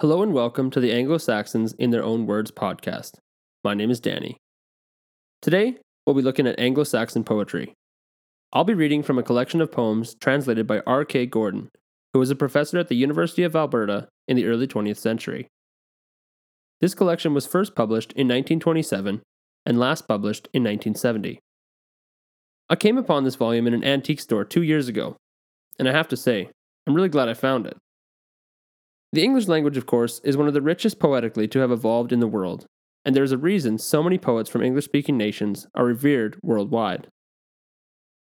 Hello and welcome to the Anglo Saxons in Their Own Words podcast. My name is Danny. Today, we'll be looking at Anglo Saxon poetry. I'll be reading from a collection of poems translated by R.K. Gordon, who was a professor at the University of Alberta in the early 20th century. This collection was first published in 1927 and last published in 1970. I came upon this volume in an antique store two years ago, and I have to say, I'm really glad I found it. The English language, of course, is one of the richest poetically to have evolved in the world, and there is a reason so many poets from English speaking nations are revered worldwide.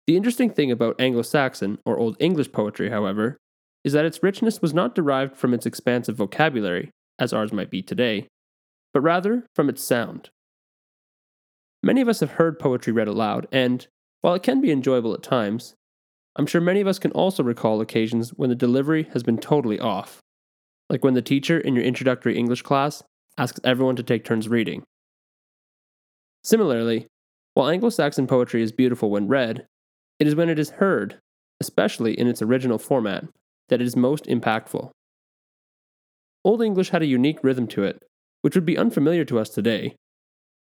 The interesting thing about Anglo Saxon or Old English poetry, however, is that its richness was not derived from its expansive vocabulary, as ours might be today, but rather from its sound. Many of us have heard poetry read aloud, and, while it can be enjoyable at times, I'm sure many of us can also recall occasions when the delivery has been totally off, like when the teacher in your introductory English class asks everyone to take turns reading. Similarly, while Anglo Saxon poetry is beautiful when read, it is when it is heard, especially in its original format, that it is most impactful. Old English had a unique rhythm to it, which would be unfamiliar to us today,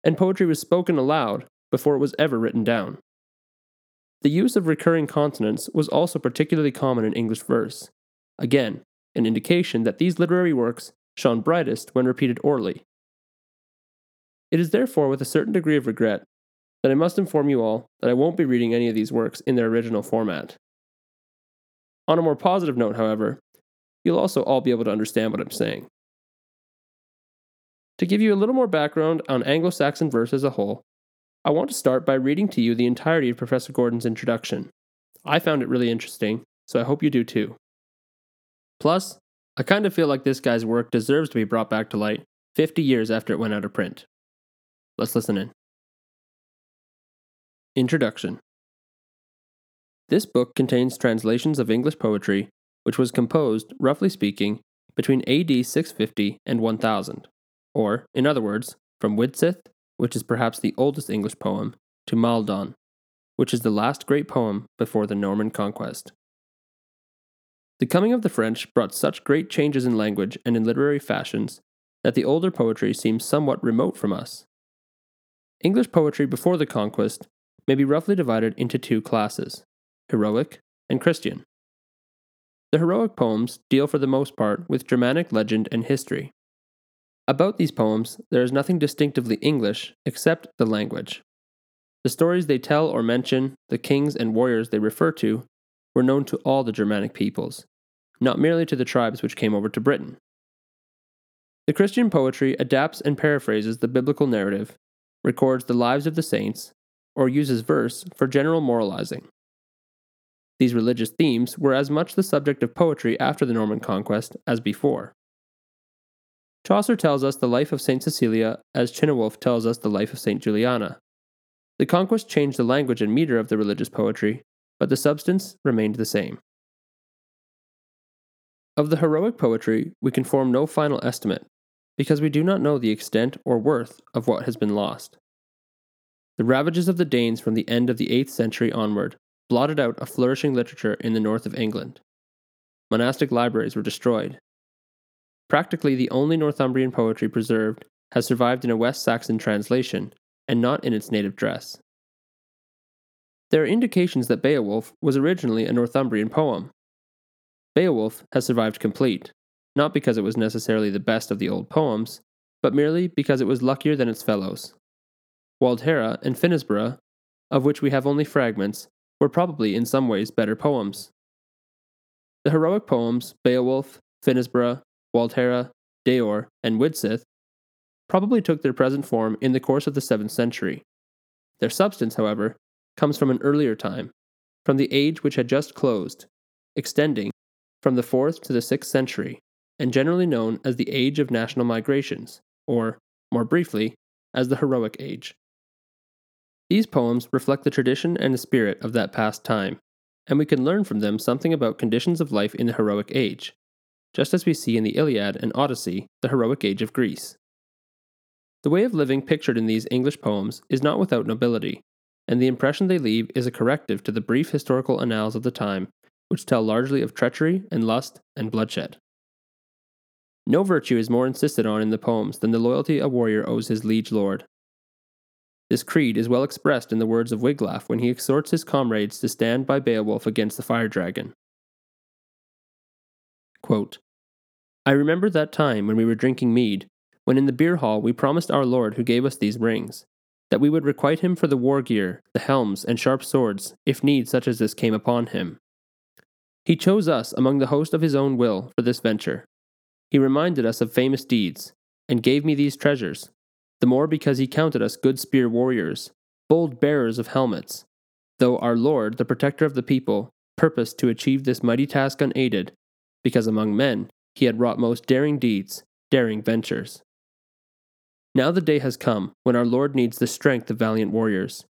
and poetry was spoken aloud before it was ever written down. The use of recurring consonants was also particularly common in English verse, again, an indication that these literary works shone brightest when repeated orally. It is therefore with a certain degree of regret that I must inform you all that I won't be reading any of these works in their original format. On a more positive note, however, you'll also all be able to understand what I'm saying. To give you a little more background on Anglo Saxon verse as a whole, I want to start by reading to you the entirety of Professor Gordon's introduction. I found it really interesting, so I hope you do too. Plus, I kind of feel like this guy's work deserves to be brought back to light 50 years after it went out of print. Let's listen in. Introduction This book contains translations of English poetry, which was composed, roughly speaking, between AD 650 and 1000 or, in other words, from Widsith, which is perhaps the oldest English poem, to Maldon, which is the last great poem before the Norman conquest. The coming of the French brought such great changes in language and in literary fashions that the older poetry seems somewhat remote from us. English poetry before the conquest may be roughly divided into two classes heroic and Christian. The heroic poems deal for the most part with Germanic legend and history. About these poems, there is nothing distinctively English except the language. The stories they tell or mention, the kings and warriors they refer to, were known to all the Germanic peoples, not merely to the tribes which came over to Britain. The Christian poetry adapts and paraphrases the biblical narrative, records the lives of the saints, or uses verse for general moralizing. These religious themes were as much the subject of poetry after the Norman conquest as before. Chaucer tells us the life of St. Cecilia as Cynewulf tells us the life of St. Juliana. The conquest changed the language and meter of the religious poetry, but the substance remained the same. Of the heroic poetry, we can form no final estimate, because we do not know the extent or worth of what has been lost. The ravages of the Danes from the end of the 8th century onward blotted out a flourishing literature in the north of England. Monastic libraries were destroyed, Practically the only Northumbrian poetry preserved has survived in a West Saxon translation, and not in its native dress. There are indications that Beowulf was originally a Northumbrian poem. Beowulf has survived complete, not because it was necessarily the best of the old poems, but merely because it was luckier than its fellows. Waldhera and Finisbera, of which we have only fragments, were probably in some ways better poems. The heroic poems, Beowulf, Finisbera, Waldhera, Deor, and Widsith probably took their present form in the course of the 7th century. Their substance, however, comes from an earlier time, from the age which had just closed, extending from the 4th to the 6th century, and generally known as the Age of National Migrations, or, more briefly, as the Heroic Age. These poems reflect the tradition and the spirit of that past time, and we can learn from them something about conditions of life in the heroic age, just as we see in the Iliad and Odyssey, the heroic age of Greece. The way of living pictured in these English poems is not without nobility, and the impression they leave is a corrective to the brief historical annals of the time, which tell largely of treachery and lust and bloodshed. No virtue is more insisted on in the poems than the loyalty a warrior owes his liege lord. This creed is well expressed in the words of Wiglaf when he exhorts his comrades to stand by Beowulf against the fire dragon. Quote, I remember that time when we were drinking mead, when in the beer hall we promised our Lord who gave us these rings, that we would requite him for the war gear, the helms, and sharp swords, if need such as this came upon him. He chose us among the host of his own will for this venture. He reminded us of famous deeds, and gave me these treasures, the more because he counted us good spear warriors, bold bearers of helmets, though our Lord, the protector of the people, purposed to achieve this mighty task unaided, because among men he had wrought most daring deeds, daring ventures. Now the day has come when our Lord needs the strength of valiant warriors.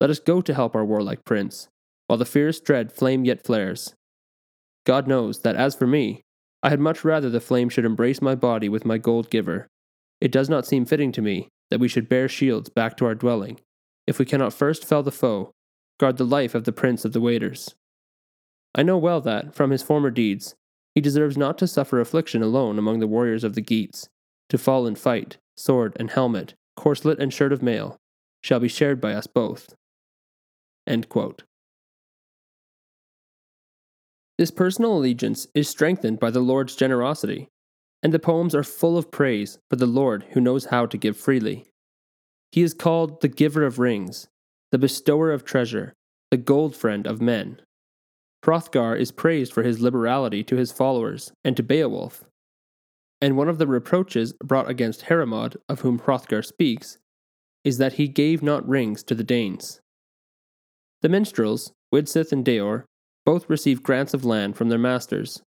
Let us go to help our warlike prince, while the fierce dread flame yet flares. God knows that as for me, I had much rather the flame should embrace my body with my gold giver, it does not seem fitting to me that we should bear shields back to our dwelling, if we cannot first fell the foe, guard the life of the prince of the Weders. I know well that, from his former deeds, he deserves not to suffer affliction alone among the warriors of the Geats, to fall in fight, sword and helmet, corslet and shirt of mail, shall be shared by us both. This personal allegiance is strengthened by the Lord's generosity, and the poems are full of praise for the Lord who knows how to give freely. He is called the giver of rings, the bestower of treasure, the gold friend of men. Hrothgar is praised for his liberality to his followers and to Beowulf. And one of the reproaches brought against Heremod, of whom Hrothgar speaks, is that he gave not rings to the Danes. The minstrels, Widsith and Deor, both receive grants of land from their masters,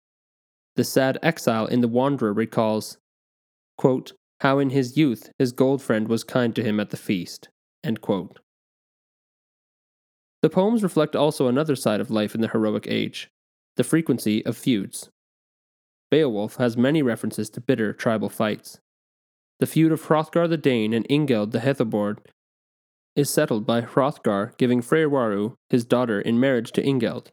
the sad exile in The Wanderer recalls, quote, how in his youth his gold friend was kind to him at the feast. The poems reflect also another side of life in the heroic age the frequency of feuds. Beowulf has many references to bitter tribal fights. The feud of Hrothgar the Dane and Ingeld the Heathobard is settled by Hrothgar giving Freawaru his daughter in marriage to Ingeld.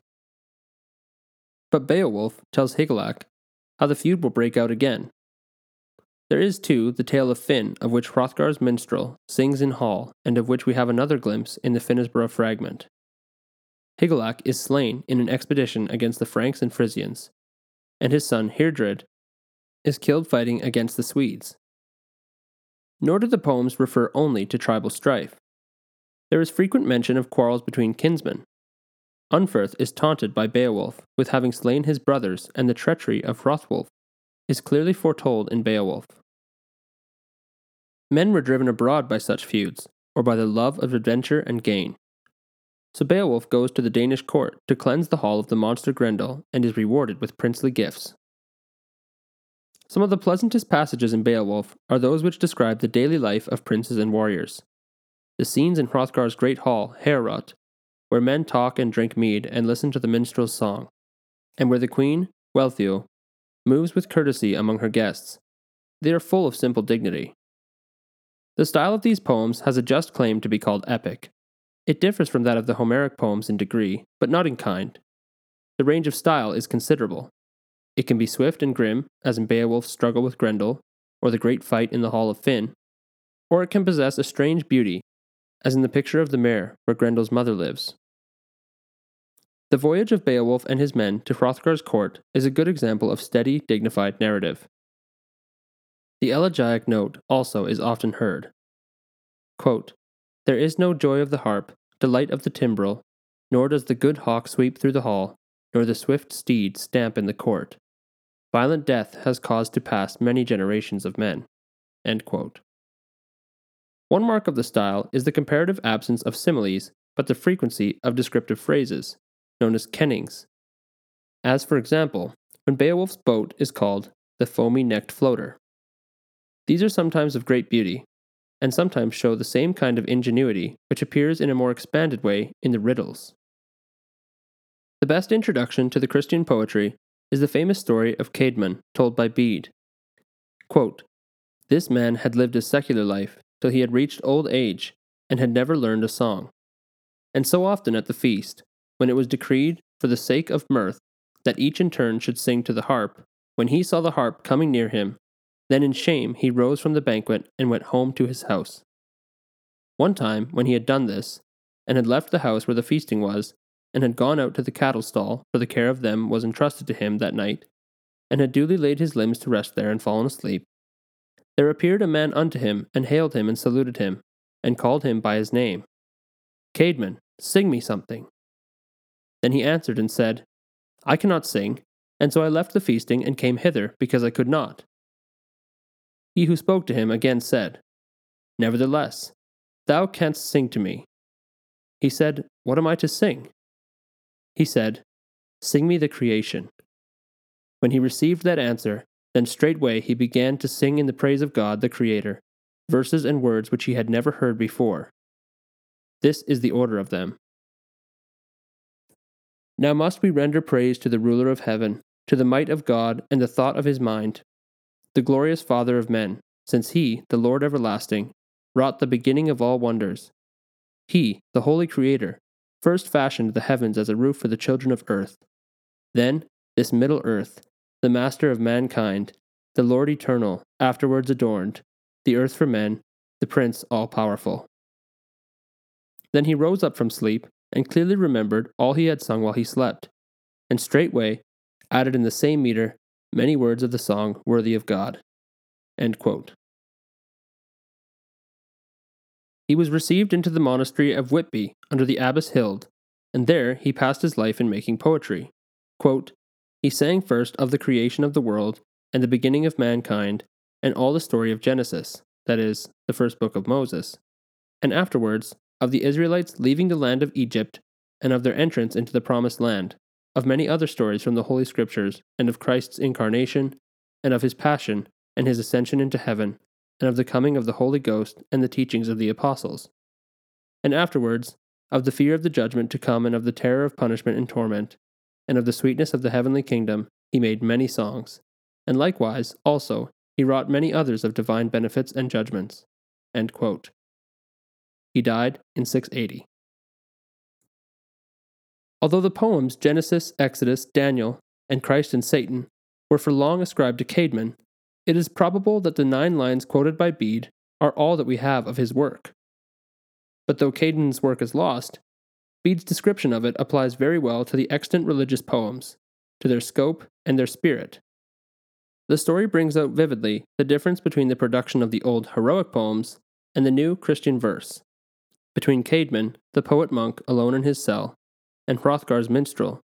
But Beowulf tells Hygelac how the feud will break out again. There is, too, the tale of Finn, of which Hrothgar's minstrel sings in hall, and of which we have another glimpse in the Finnesborough fragment. Hygelac is slain in an expedition against the Franks and Frisians, and his son Heardred is killed fighting against the Swedes. Nor do the poems refer only to tribal strife. There is frequent mention of quarrels between kinsmen, Unferth is taunted by Beowulf with having slain his brothers, and the treachery of Hrothwulf is clearly foretold in Beowulf. Men were driven abroad by such feuds, or by the love of adventure and gain. So Beowulf goes to the Danish court to cleanse the hall of the monster Grendel and is rewarded with princely gifts. Some of the pleasantest passages in Beowulf are those which describe the daily life of princes and warriors. The scenes in Hrothgar's great hall, Heorot, where men talk and drink mead and listen to the minstrel's song, and where the queen, Wealhtheow, moves with courtesy among her guests. They are full of simple dignity. The style of these poems has a just claim to be called epic. It differs from that of the Homeric poems in degree, but not in kind. The range of style is considerable. It can be swift and grim, as in Beowulf's struggle with Grendel, or the great fight in the Hall of Finn, or it can possess a strange beauty, as in the picture of the mere where Grendel's mother lives. The voyage of Beowulf and his men to Hrothgar's court is a good example of steady, dignified narrative. The elegiac note also is often heard. Quote, there is no joy of the harp, delight of the timbrel, nor does the good hawk sweep through the hall, nor the swift steed stamp in the court. Violent death has caused to pass many generations of men. One mark of the style is the comparative absence of similes, but the frequency of descriptive phrases, known as kennings. As for example, when Beowulf's boat is called the foamy necked floater. These are sometimes of great beauty, and sometimes show the same kind of ingenuity which appears in a more expanded way in the riddles. The best introduction to the Christian poetry is the famous story of Caedmon told by Bede. Quote, this man had lived a secular life till he had reached old age and had never learned a song. And so often at the feast, when it was decreed, for the sake of mirth, that each in turn should sing to the harp, when he saw the harp coming near him, Then in shame he rose from the banquet and went home to his house. One time, when he had done this, and had left the house where the feasting was, and had gone out to the cattle stall, for the care of them was entrusted to him that night, and had duly laid his limbs to rest there and fallen asleep, there appeared a man unto him, and hailed him, and saluted him, and called him by his name. Caedmon, sing me something. Then he answered and said, I cannot sing, and so I left the feasting and came hither, because I could not. He who spoke to him again said, Nevertheless, thou canst sing to me. He said, What am I to sing? He said, Sing me the creation. When he received that answer, then straightway he began to sing in the praise of God the Creator, verses and words which he had never heard before. This is the order of them. Now must we render praise to the ruler of heaven, to the might of God and the thought of his mind, the glorious Father of men, since he, the Lord everlasting, wrought the beginning of all wonders. He, the holy Creator, first fashioned the heavens as a roof for the children of earth. Then, this middle earth, the master of mankind, the Lord eternal, afterwards adorned, the earth for men, the Prince all powerful. Then he rose up from sleep, and clearly remembered all he had sung while he slept, and straightway added in the same meter many words of the song worthy of God. He was received into the monastery of Whitby under the abbess Hild, and there he passed his life in making poetry. Quote, he sang first of the creation of the world and the beginning of mankind, and all the story of Genesis, that is, the first book of Moses, and afterwards of the Israelites leaving the land of Egypt and of their entrance into the promised land, of many other stories from the Holy Scriptures, and of Christ's incarnation, and of his passion and his ascension into heaven, and of the coming of the Holy Ghost and the teachings of the apostles. And afterwards, of the fear of the judgment to come and of the terror of punishment and torment, and of the sweetness of the heavenly kingdom he made many songs, and likewise, also, he wrought many others of divine benefits and judgments. He died in 680. Although the poems Genesis, Exodus, Daniel, and Christ and Satan were for long ascribed to Caedmon, it is probable that the nine lines quoted by Bede are all that we have of his work. But though Caedmon's work is lost, Bede's description of it applies very well to the extant religious poems, to their scope and their spirit. The story brings out vividly the difference between the production of the old heroic poems and the new Christian verse, between Caedmon, the poet monk alone in his cell, and Hrothgar's minstrel,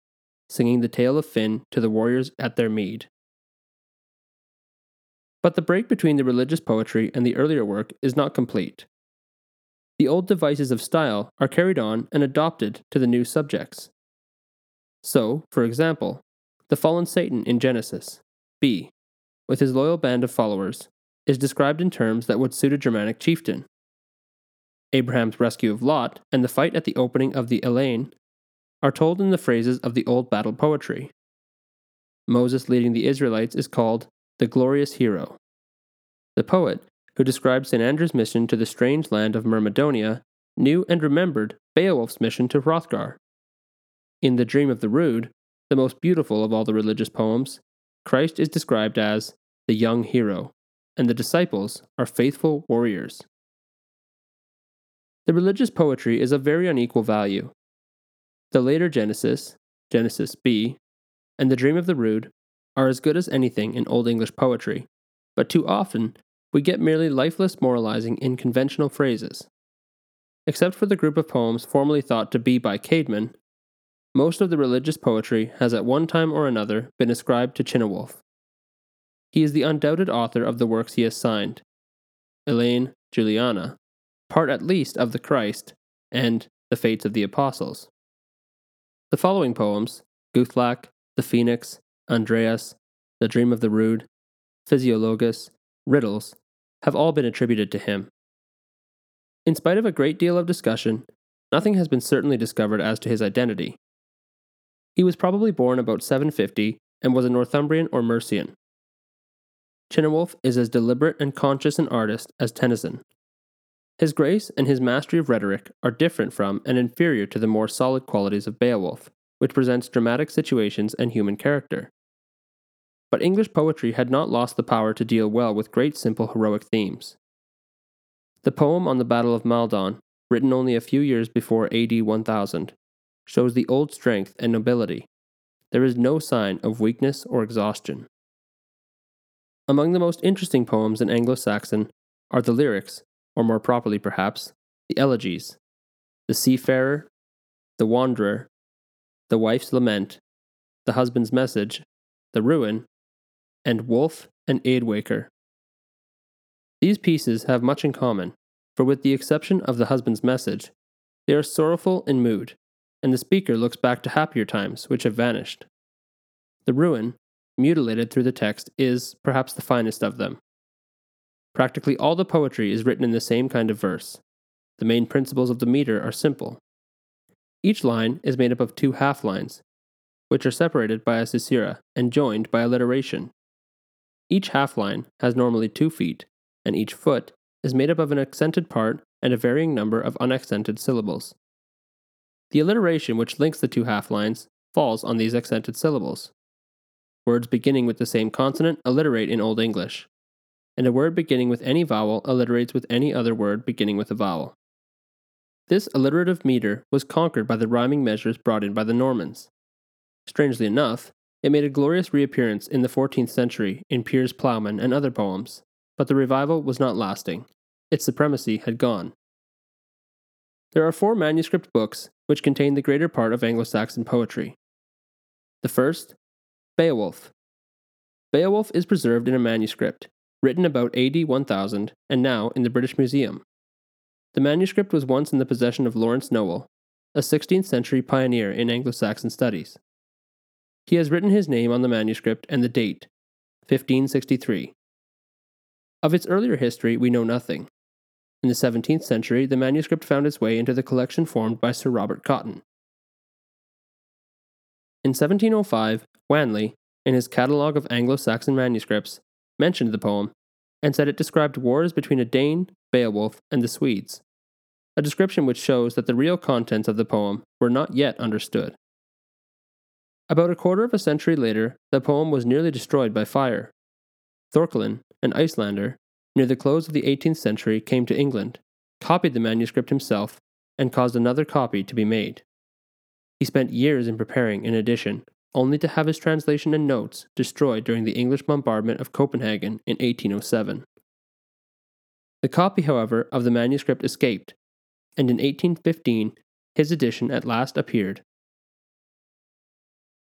singing the tale of Finn to the warriors at their mead. But the break between the religious poetry and the earlier work is not complete the old devices of style are carried on and adopted to the new subjects. So, for example, the fallen Satan in Genesis, B, with his loyal band of followers, is described in terms that would suit a Germanic chieftain. Abraham's rescue of Lot and the fight at the opening of the Elene are told in the phrases of the old battle poetry. Moses leading the Israelites is called the glorious hero. The poet who described St. Andrew's mission to the strange land of Mermedonia, knew and remembered Beowulf's mission to Hrothgar. In The Dream of the Rood, the most beautiful of all the religious poems, Christ is described as the young hero, and the disciples are faithful warriors. The religious poetry is of very unequal value. The later Genesis, Genesis B, and The Dream of the Rood are as good as anything in Old English poetry, but too often we get merely lifeless moralizing in conventional phrases. Except for the group of poems formerly thought to be by Caedmon, most of the religious poetry has at one time or another been ascribed to Cynewulf. He is the undoubted author of the works he has signed Elene, Juliana, part at least of the Christ, and the Fates of the Apostles. The following poems, Guthlac, The Phoenix, Andreas, The Dream of the Rood, Physiologus, riddles, have all been attributed to him. In spite of a great deal of discussion, nothing has been certainly discovered as to his identity. He was probably born about 750 and was a Northumbrian or Mercian. Cynewulf is as deliberate and conscious an artist as Tennyson. His grace and his mastery of rhetoric are different from and inferior to the more solid qualities of Beowulf, which presents dramatic situations and human character. but English poetry had not lost the power to deal well with great simple heroic themes. The poem on the Battle of Maldon, written only a few years before AD 1000, shows the old strength and nobility. There is no sign of weakness or exhaustion. Among the most interesting poems in Anglo Saxon are the lyrics, or more properly perhaps, the elegies, the seafarer, the wanderer, the wife's lament, the husband's message, the ruin, and Wulf and Eadwacer. These pieces have much in common, for with the exception of the husband's message, they are sorrowful in mood, and the speaker looks back to happier times which have vanished. The ruin, mutilated through the text, is perhaps the finest of them. Practically all the poetry is written in the same kind of verse. The main principles of the meter are simple. Each line is made up of two half lines, which are separated by a caesura and joined by alliteration. Each half line has normally two feet, and each foot is made up of an accented part and a varying number of unaccented syllables. The alliteration which links the two half lines falls on these accented syllables. Words beginning with the same consonant alliterate in Old English, and a word beginning with any vowel alliterates with any other word beginning with a vowel. This alliterative meter was conquered by the rhyming measures brought in by the Normans. Strangely enough, it made a glorious reappearance in the 14th century in Piers Plowman and other poems, but the revival was not lasting. Its supremacy had gone. There are four manuscript books which contain the greater part of Anglo Saxon poetry. The first, Beowulf. Beowulf is preserved in a manuscript, written about AD 1000 and now in the British Museum. The manuscript was once in the possession of Lawrence Nowell, a 16th century pioneer in Anglo Saxon studies. He has written his name on the manuscript and the date, 1563. Of its earlier history, we know nothing. In the 17th century, the manuscript found its way into the collection formed by Sir Robert Cotton. In 1705, Wanley, in his Catalogue of Anglo Saxon Manuscripts, mentioned the poem and said it described wars between a Dane, Beowulf, and the Swedes, a description which shows that the real contents of the poem were not yet understood. About a quarter of a century later, the poem was nearly destroyed by fire. Thorkelin, an Icelander, near the close of the 18th century came to England, copied the manuscript himself, and caused another copy to be made. He spent years in preparing an edition, only to have his translation and notes destroyed during the English bombardment of Copenhagen in 1807. The copy, however, of the manuscript escaped, and in 1815 his edition at last appeared.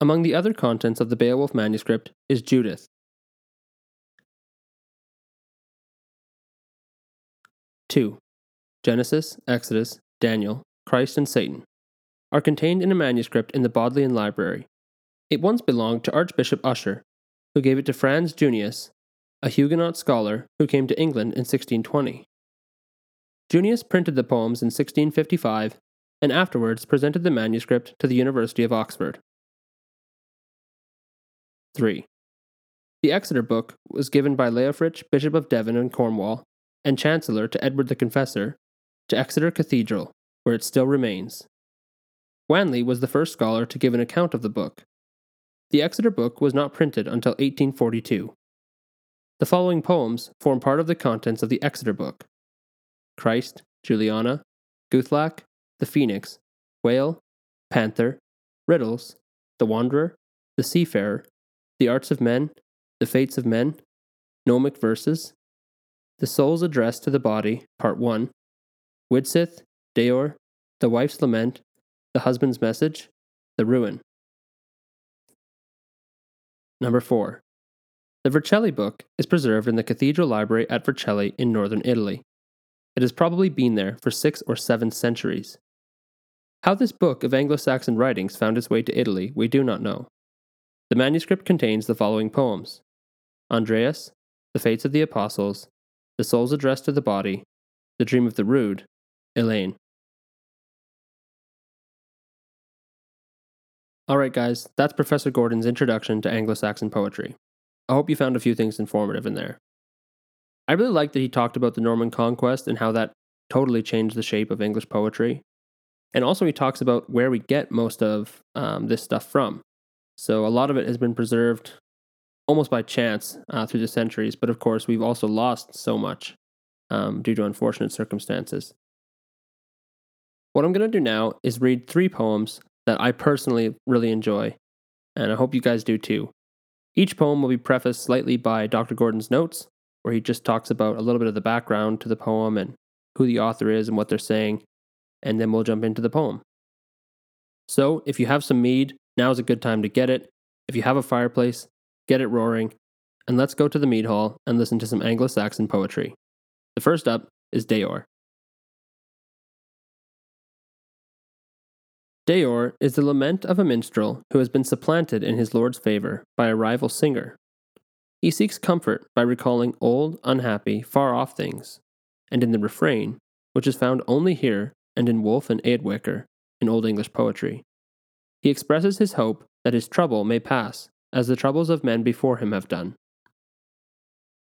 Among the other contents of the Beowulf manuscript is Judith, 2. Genesis, Exodus, Daniel, Christ, and Satan are contained in a manuscript in the Bodleian Library. It once belonged to Archbishop Ussher, who gave it to Franz Junius, a Huguenot scholar who came to England in 1620. Junius printed the poems in 1655 and afterwards presented the manuscript to the University of Oxford. 3. The Exeter Book was given by Leofric, Bishop of Devon and Cornwall, and Chancellor to Edward the Confessor, to Exeter Cathedral, where it still remains. Wanley was the first scholar to give an account of the book. The Exeter book was not printed until 1842. The following poems form part of the contents of the Exeter book Christ, Juliana, Guthlac, the Phoenix, Whale, Panther, Riddles, The Wanderer, The Seafarer, The Arts of Men, The Fates of Men, Gnomic Verses, the Soul's Address to the Body, Part 1, Widsith, Deor, The Wife's Lament, The Husband's Message, The Ruin. Number 4. The Vercelli book is preserved in the Cathedral Library at Vercelli in northern Italy. It has probably been there for six or seven centuries. How this book of Anglo Saxon writings found its way to Italy, we do not know. The manuscript contains the following poems Andreas, The Fates of the Apostles, the Soul's Address to the Body, The Dream of the Rood, Elene. Alright, guys, that's Professor Gordon's introduction to Anglo Saxon poetry. I hope you found a few things informative in there. I really like that he talked about the Norman conquest and how that totally changed the shape of English poetry. And also, he talks about where we get most of um, this stuff from. So, a lot of it has been preserved almost by chance uh, through the centuries, but of course, we've also lost so much um, due to unfortunate circumstances. What I'm going to do now is read three poems that I personally really enjoy, and I hope you guys do too. Each poem will be prefaced slightly by Dr. Gordon's notes, where he just talks about a little bit of the background to the poem and who the author is and what they're saying, and then we'll jump into the poem. So, if you have some mead, now is a good time to get it. If you have a fireplace, get it roaring, and let's go to the mead hall and listen to some Anglo Saxon poetry. The first up is Deor. Deor is the lament of a minstrel who has been supplanted in his lord's favor by a rival singer. He seeks comfort by recalling old, unhappy, far off things, and in the refrain, which is found only here and in Wulf and Eadwacer in Old English poetry, he expresses his hope that his trouble may pass as the troubles of men before him have done.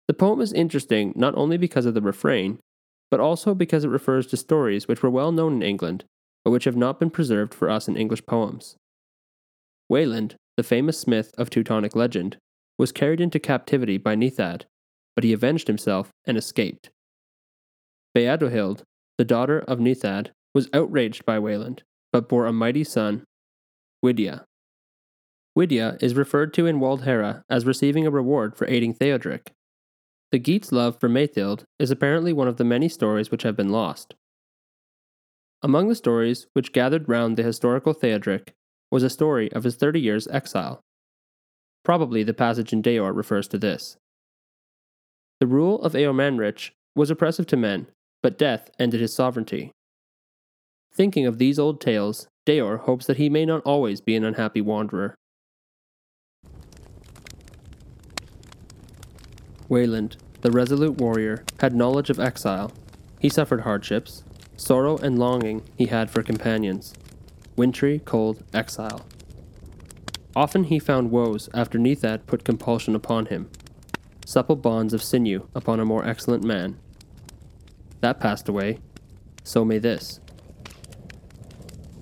The poem is interesting not only because of the refrain, but also because it refers to stories which were well known in England, but which have not been preserved for us in English poems. Wayland, the famous smith of Teutonic legend, was carried into captivity by Nithad, but he avenged himself and escaped. Beadohild, the daughter of Nithad, was outraged by Wayland, but bore a mighty son, Widia. Widia is referred to in Waldhera as receiving a reward for aiding Theodric. The Geat's love for Maethild is apparently one of the many stories which have been lost. Among the stories which gathered round the historical Theodric was a story of his thirty years' exile. Probably the passage in Deor refers to this. The rule of Eormanric was oppressive to men, but death ended his sovereignty. Thinking of these old tales, Deor hopes that he may not always be an unhappy wanderer. Wayland, the resolute warrior, had knowledge of exile. He suffered hardships, sorrow and longing he had for companions, wintry, cold exile. Often he found woes after Nithad put compulsion upon him, supple bonds of sinew upon a more excellent man. That passed away, so may this.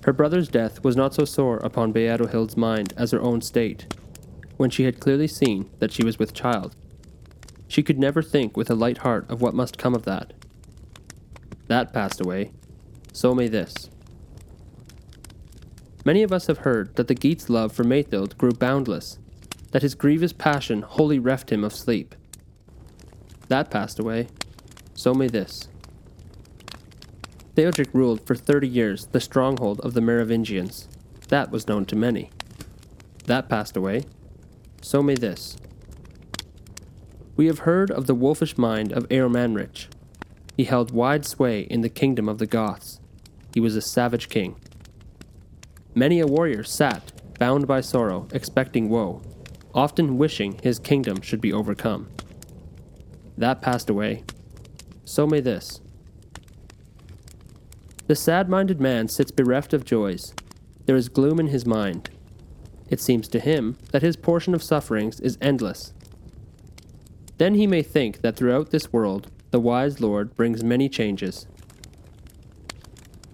Her brother's death was not so sore upon Beadohild's mind as her own state, when she had clearly seen that she was with child. She could never think with a light heart of what must come of that. That passed away. So may this. Many of us have heard that the Geat's love for Maethild grew boundless, that his grievous passion wholly reft him of sleep. That passed away. So may this. Theodric ruled for thirty years the stronghold of the Merovingians. That was known to many. That passed away. So may this. We have heard of the wolfish mind of Eormanric. He held wide sway in the kingdom of the Goths. He was a savage king. Many a warrior sat, bound by sorrow, expecting woe, often wishing his kingdom should be overcome. That passed away. So may this. The sad minded man sits bereft of joys. There is gloom in his mind. It seems to him that his portion of sufferings is endless then he may think that throughout this world the wise Lord brings many changes.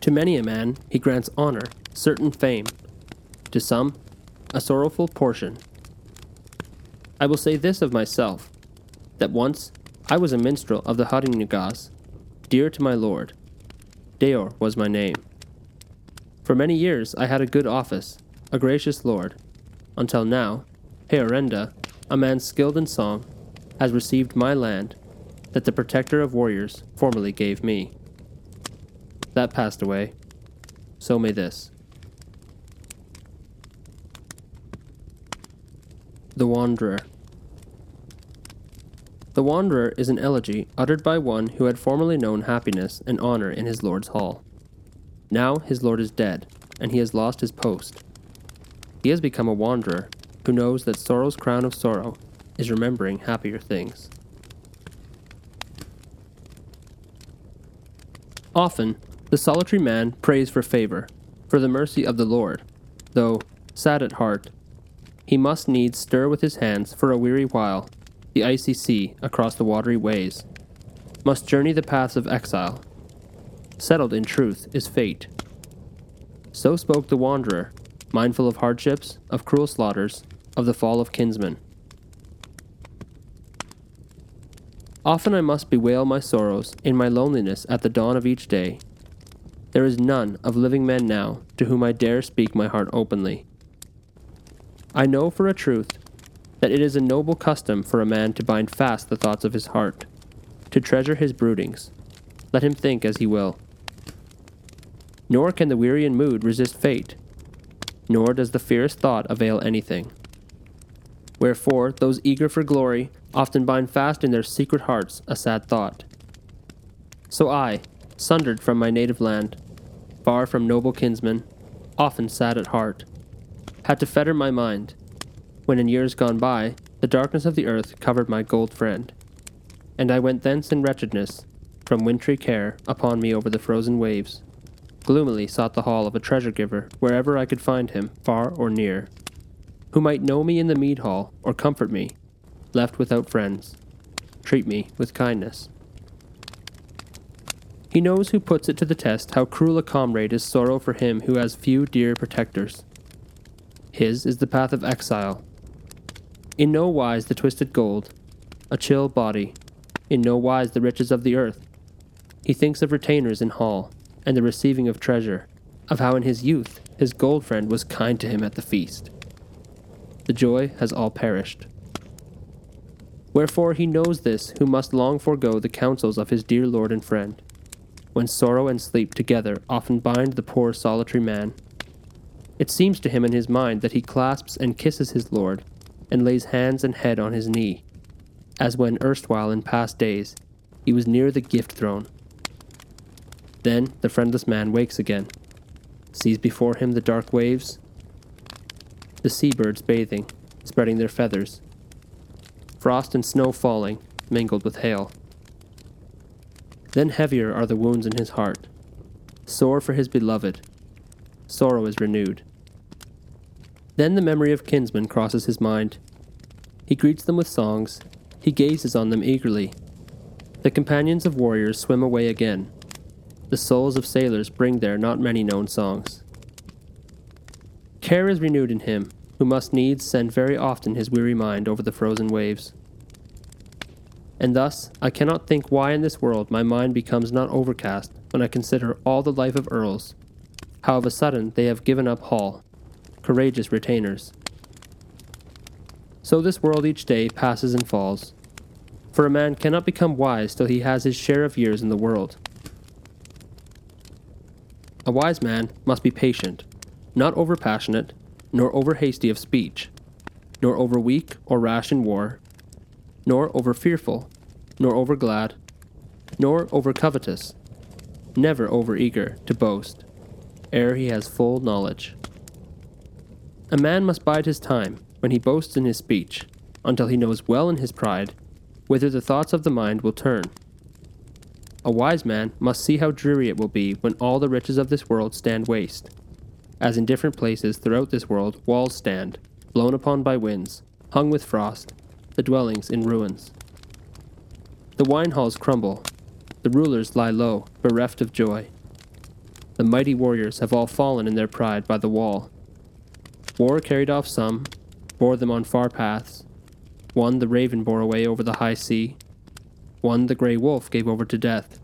To many a man he grants honor, certain fame. To some, a sorrowful portion. I will say this of myself that once I was a minstrel of the Heodeningas, dear to my lord. Deor was my name. For many years I had a good office, a gracious lord, until now, Heorrenda, a man skilled in song, has received my land that the protector of warriors formerly gave me. That passed away. So may this. The Wanderer. The Wanderer is an elegy uttered by one who had formerly known happiness and honor in his lord's hall. Now his lord is dead, and he has lost his post. He has become a wanderer who knows that sorrow's crown of sorrow is remembering happier things. Often, the solitary man prays for favor, for the mercy of the Lord, though, sad at heart, he must needs stir with his hands for a weary while the icy sea across the watery ways, must journey the paths of exile. Settled in truth is fate. So spoke the wanderer, mindful of hardships, of cruel slaughters, of the fall of kinsmen. Often I must bewail my sorrows in my loneliness at the dawn of each day. There is none of living men now to whom I dare speak my heart openly. I know for a truth that it is a noble custom for a man to bind fast the thoughts of his heart, to treasure his broodings, let him think as he will. Nor can the weary in mood resist fate, nor does the fierce thought avail anything. Wherefore, those eager for glory often bind fast in their secret hearts a sad thought. So I, sundered from my native land, far from noble kinsmen, often sad at heart, had to fetter my mind, when in years gone by the darkness of the earth covered my gold friend, and I went thence in wretchedness, from wintry care upon me over the frozen waves, gloomily sought the hall of a treasure giver wherever I could find him, far or near who might know me in the mead hall or comfort me, left without friends, treat me with kindness. He knows who puts it to the test how cruel a comrade is sorrow for him who has few dear protectors. His is the path of exile. In no wise the twisted gold, a chill body, in no wise the riches of the earth. He thinks of retainers in hall, and the receiving of treasure, of how in his youth his gold friend was kind to him at the feast the joy has all perished. Wherefore he knows this who must long forego the counsels of his dear Lord and friend, when sorrow and sleep together often bind the poor solitary man. It seems to him in his mind that he clasps and kisses his Lord, and lays hands and head on his knee, as when erstwhile in past days he was near the gift throne. Then the friendless man wakes again, sees before him the dark waves, the seabirds bathing, spreading their feathers. Frost and snow falling, mingled with hail. Then heavier are the wounds in his heart, sore for his beloved. Sorrow is renewed. Then the memory of kinsmen crosses his mind. He greets them with songs, he gazes on them eagerly. The companions of warriors swim away again. The souls of sailors bring there not many known songs. Care is renewed in him, who must needs send very often his weary mind over the frozen waves. And thus, I cannot think why in this world my mind becomes not overcast when I consider all the life of earls, how of a sudden they have given up Hall, courageous retainers. So this world each day passes and falls, for a man cannot become wise till he has his share of years in the world. A wise man must be patient, not overpassionate, nor over hasty of speech, nor over weak or rash in war, nor over fearful, nor over glad, nor over covetous, never over eager to boast, ere he has full knowledge. A man must bide his time when he boasts in his speech, until he knows well in his pride whither the thoughts of the mind will turn. A wise man must see how dreary it will be when all the riches of this world stand waste as in different places throughout this world walls stand, blown upon by winds, hung with frost, the dwellings in ruins. The wine halls crumble, the rulers lie low, bereft of joy. The mighty warriors have all fallen in their pride by the wall. War carried off some, bore them on far paths. One the raven bore away over the high sea. One the grey wolf gave over to death.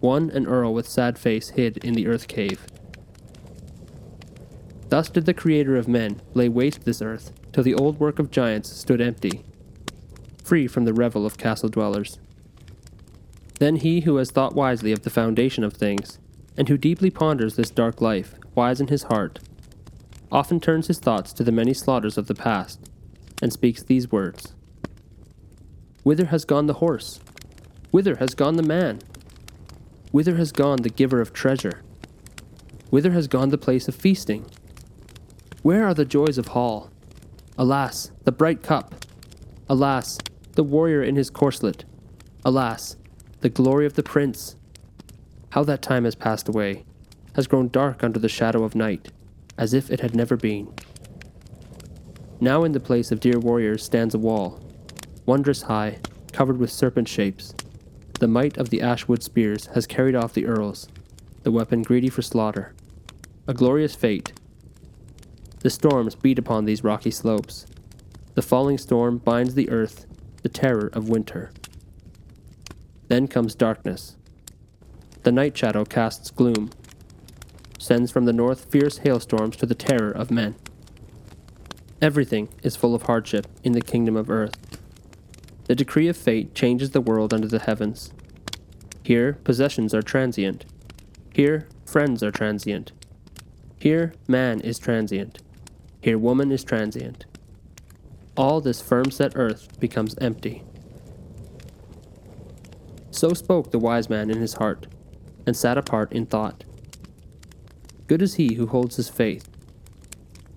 One an earl with sad face hid in the earth cave. Thus did the Creator of men lay waste this earth, till the old work of giants stood empty, free from the revel of castle dwellers. Then he who has thought wisely of the foundation of things, and who deeply ponders this dark life, wise in his heart, often turns his thoughts to the many slaughters of the past, and speaks these words Whither has gone the horse? Whither has gone the man? Whither has gone the giver of treasure? Whither has gone the place of feasting? Where are the joys of Hall? Alas, the bright cup! Alas, the warrior in his corslet! Alas, the glory of the prince! How that time has passed away, has grown dark under the shadow of night, as if it had never been. Now in the place of dear warriors stands a wall, wondrous high, covered with serpent shapes. The might of the ashwood spears has carried off the earls, the weapon greedy for slaughter. A glorious fate, the storms beat upon these rocky slopes. The falling storm binds the earth, the terror of winter. Then comes darkness. The night shadow casts gloom, sends from the north fierce hailstorms to the terror of men. Everything is full of hardship in the kingdom of earth. The decree of fate changes the world under the heavens. Here, possessions are transient. Here, friends are transient. Here, man is transient. Here, woman is transient. All this firm set earth becomes empty. So spoke the wise man in his heart, and sat apart in thought. Good is he who holds his faith,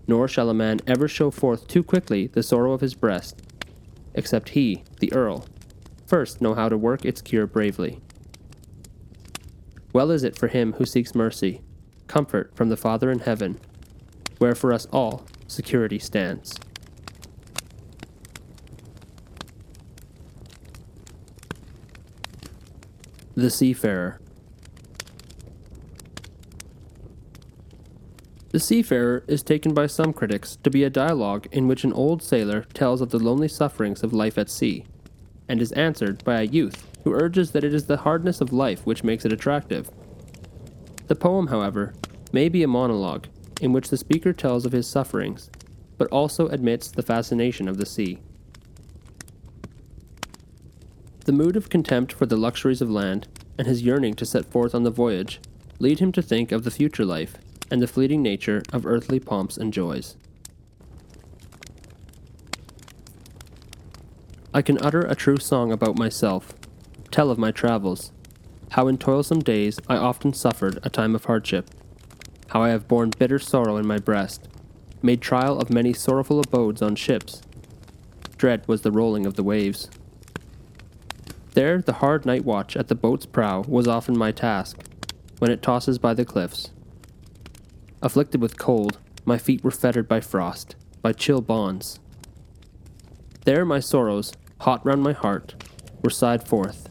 nor shall a man ever show forth too quickly the sorrow of his breast, except he, the Earl, first know how to work its cure bravely. Well is it for him who seeks mercy, comfort from the Father in heaven, where for us all security stands. The Seafarer The Seafarer is taken by some critics to be a dialogue in which an old sailor tells of the lonely sufferings of life at sea, and is answered by a youth who urges that it is the hardness of life which makes it attractive. The poem, however, may be a monologue in which the speaker tells of his sufferings, but also admits the fascination of the sea. The mood of contempt for the luxuries of land and his yearning to set forth on the voyage lead him to think of the future life and the fleeting nature of earthly pomps and joys. I can utter a true song about myself, tell of my travels, how in toilsome days I often suffered a time of hardship, how I have borne bitter sorrow in my breast, made trial of many sorrowful abodes on ships. Dread was the rolling of the waves. There, the hard night watch at the boat's prow was often my task, when it tosses by the cliffs. Afflicted with cold, my feet were fettered by frost, by chill bonds. There my sorrows, hot round my heart, were sighed forth.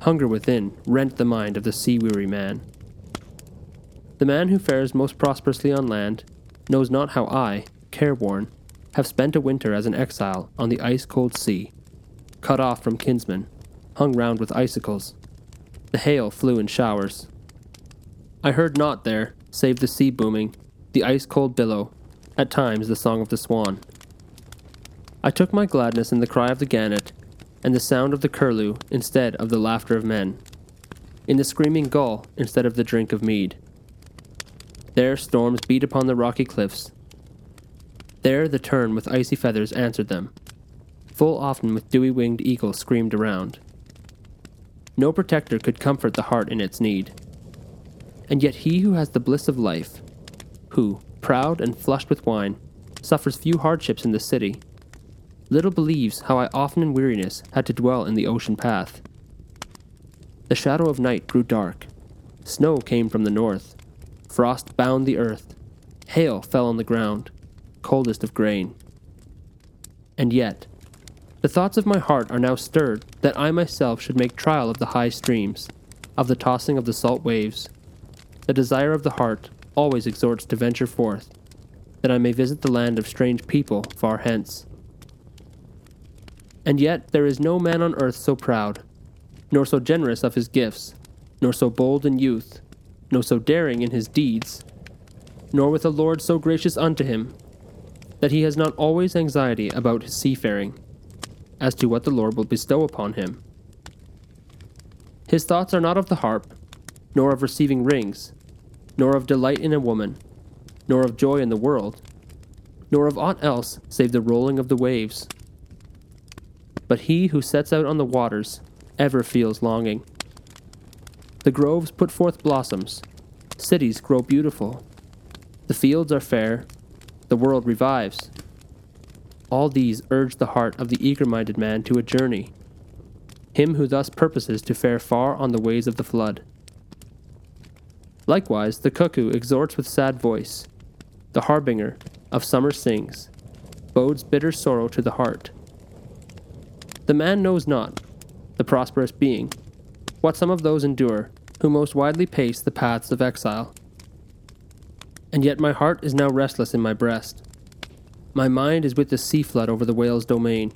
Hunger within rent the mind of the sea weary man. The man who fares most prosperously on land knows not how I, careworn, have spent a winter as an exile on the ice cold sea, cut off from kinsmen, hung round with icicles. The hail flew in showers. I heard naught there save the sea booming, the ice cold billow, at times the song of the swan. I took my gladness in the cry of the gannet, and the sound of the curlew instead of the laughter of men, in the screaming gull instead of the drink of mead. There storms beat upon the rocky cliffs. There the tern with icy feathers answered them. Full often with dewy winged eagles screamed around. No protector could comfort the heart in its need. And yet he who has the bliss of life, who, proud and flushed with wine, suffers few hardships in the city, little believes how I often in weariness had to dwell in the ocean path. The shadow of night grew dark. Snow came from the north. Frost bound the earth. Hail fell on the ground, coldest of grain. And yet, the thoughts of my heart are now stirred that I myself should make trial of the high streams, of the tossing of the salt waves, the desire of the heart always exhorts to venture forth, that I may visit the land of strange people far hence. And yet there is no man on earth so proud, nor so generous of his gifts, nor so bold in youth, nor so daring in his deeds, nor with a Lord so gracious unto him, that he has not always anxiety about his seafaring, as to what the Lord will bestow upon him. His thoughts are not of the harp, nor of receiving rings, nor of delight in a woman, nor of joy in the world, nor of aught else save the rolling of the waves. But he who sets out on the waters ever feels longing. The groves put forth blossoms, cities grow beautiful, the fields are fair, the world revives. All these urge the heart of the eager minded man to a journey, him who thus purposes to fare far on the ways of the flood. Likewise, the cuckoo exhorts with sad voice. The harbinger of summer sings, bodes bitter sorrow to the heart. The man knows not, the prosperous being, what some of those endure who most widely pace the paths of exile. And yet my heart is now restless in my breast. My mind is with the sea flood over the whale's domain.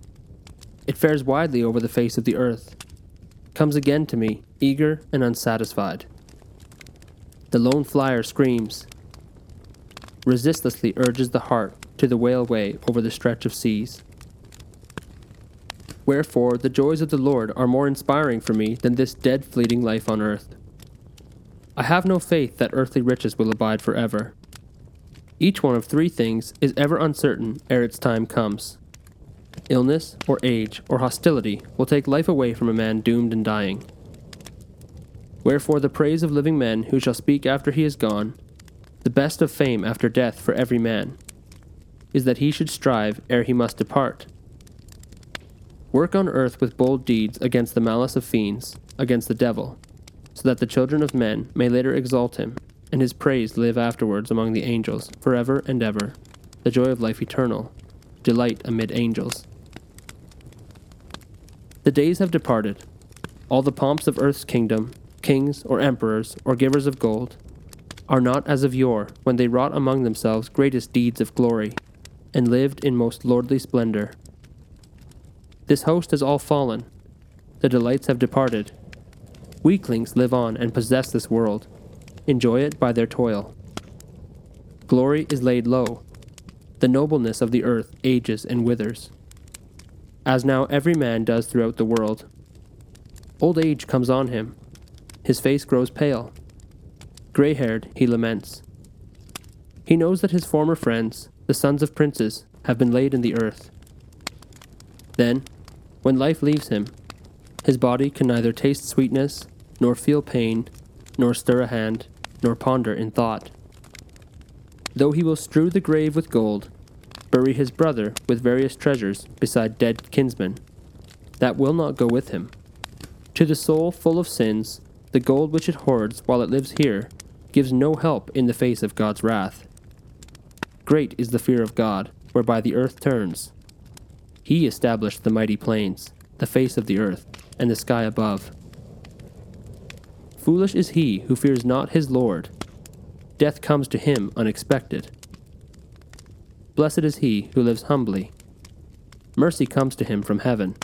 It fares widely over the face of the earth. comes again to me, eager and unsatisfied. The lone flyer screams, resistlessly urges the heart to the whale way over the stretch of seas. Wherefore, the joys of the Lord are more inspiring for me than this dead fleeting life on earth. I have no faith that earthly riches will abide forever. Each one of three things is ever uncertain ere its time comes. Illness, or age, or hostility will take life away from a man doomed and dying. Wherefore, the praise of living men who shall speak after he is gone, the best of fame after death for every man, is that he should strive ere he must depart. Work on earth with bold deeds against the malice of fiends, against the devil, so that the children of men may later exalt him, and his praise live afterwards among the angels, forever and ever, the joy of life eternal, delight amid angels. The days have departed. All the pomps of earth's kingdom, kings or emperors or givers of gold, are not as of yore when they wrought among themselves greatest deeds of glory, and lived in most lordly splendor. This host has all fallen. The delights have departed. Weaklings live on and possess this world, enjoy it by their toil. Glory is laid low. The nobleness of the earth ages and withers, as now every man does throughout the world. Old age comes on him. His face grows pale. Gray haired, he laments. He knows that his former friends, the sons of princes, have been laid in the earth. Then, when life leaves him, his body can neither taste sweetness, nor feel pain, nor stir a hand, nor ponder in thought. Though he will strew the grave with gold, bury his brother with various treasures beside dead kinsmen, that will not go with him. To the soul full of sins, the gold which it hoards while it lives here gives no help in the face of God's wrath. Great is the fear of God, whereby the earth turns. He established the mighty plains, the face of the earth, and the sky above. Foolish is he who fears not his Lord. Death comes to him unexpected. Blessed is he who lives humbly. Mercy comes to him from heaven.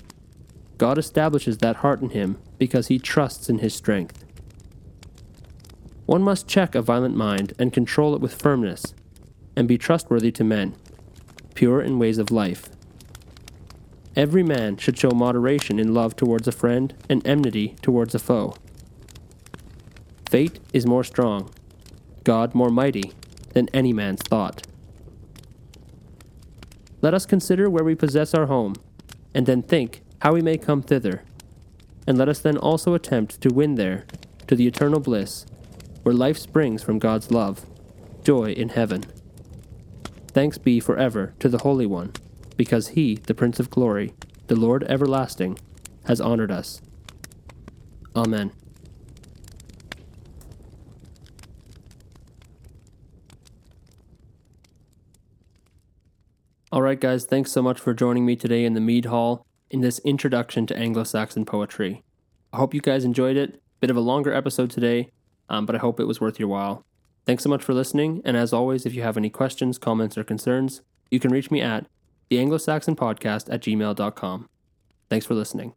God establishes that heart in him because he trusts in his strength. One must check a violent mind and control it with firmness, and be trustworthy to men, pure in ways of life. Every man should show moderation in love towards a friend and enmity towards a foe. Fate is more strong, God more mighty than any man's thought. Let us consider where we possess our home, and then think how we may come thither. And let us then also attempt to win there to the eternal bliss, where life springs from God's love, joy in heaven. Thanks be forever to the Holy One, because he, the Prince of Glory, the Lord everlasting, has honored us. Amen. All right, guys, thanks so much for joining me today in the Mead Hall in this introduction to Anglo Saxon poetry. I hope you guys enjoyed it. Bit of a longer episode today, um, but I hope it was worth your while. Thanks so much for listening, and as always, if you have any questions, comments, or concerns, you can reach me at the Anglo Saxon Podcast at gmail.com. Thanks for listening.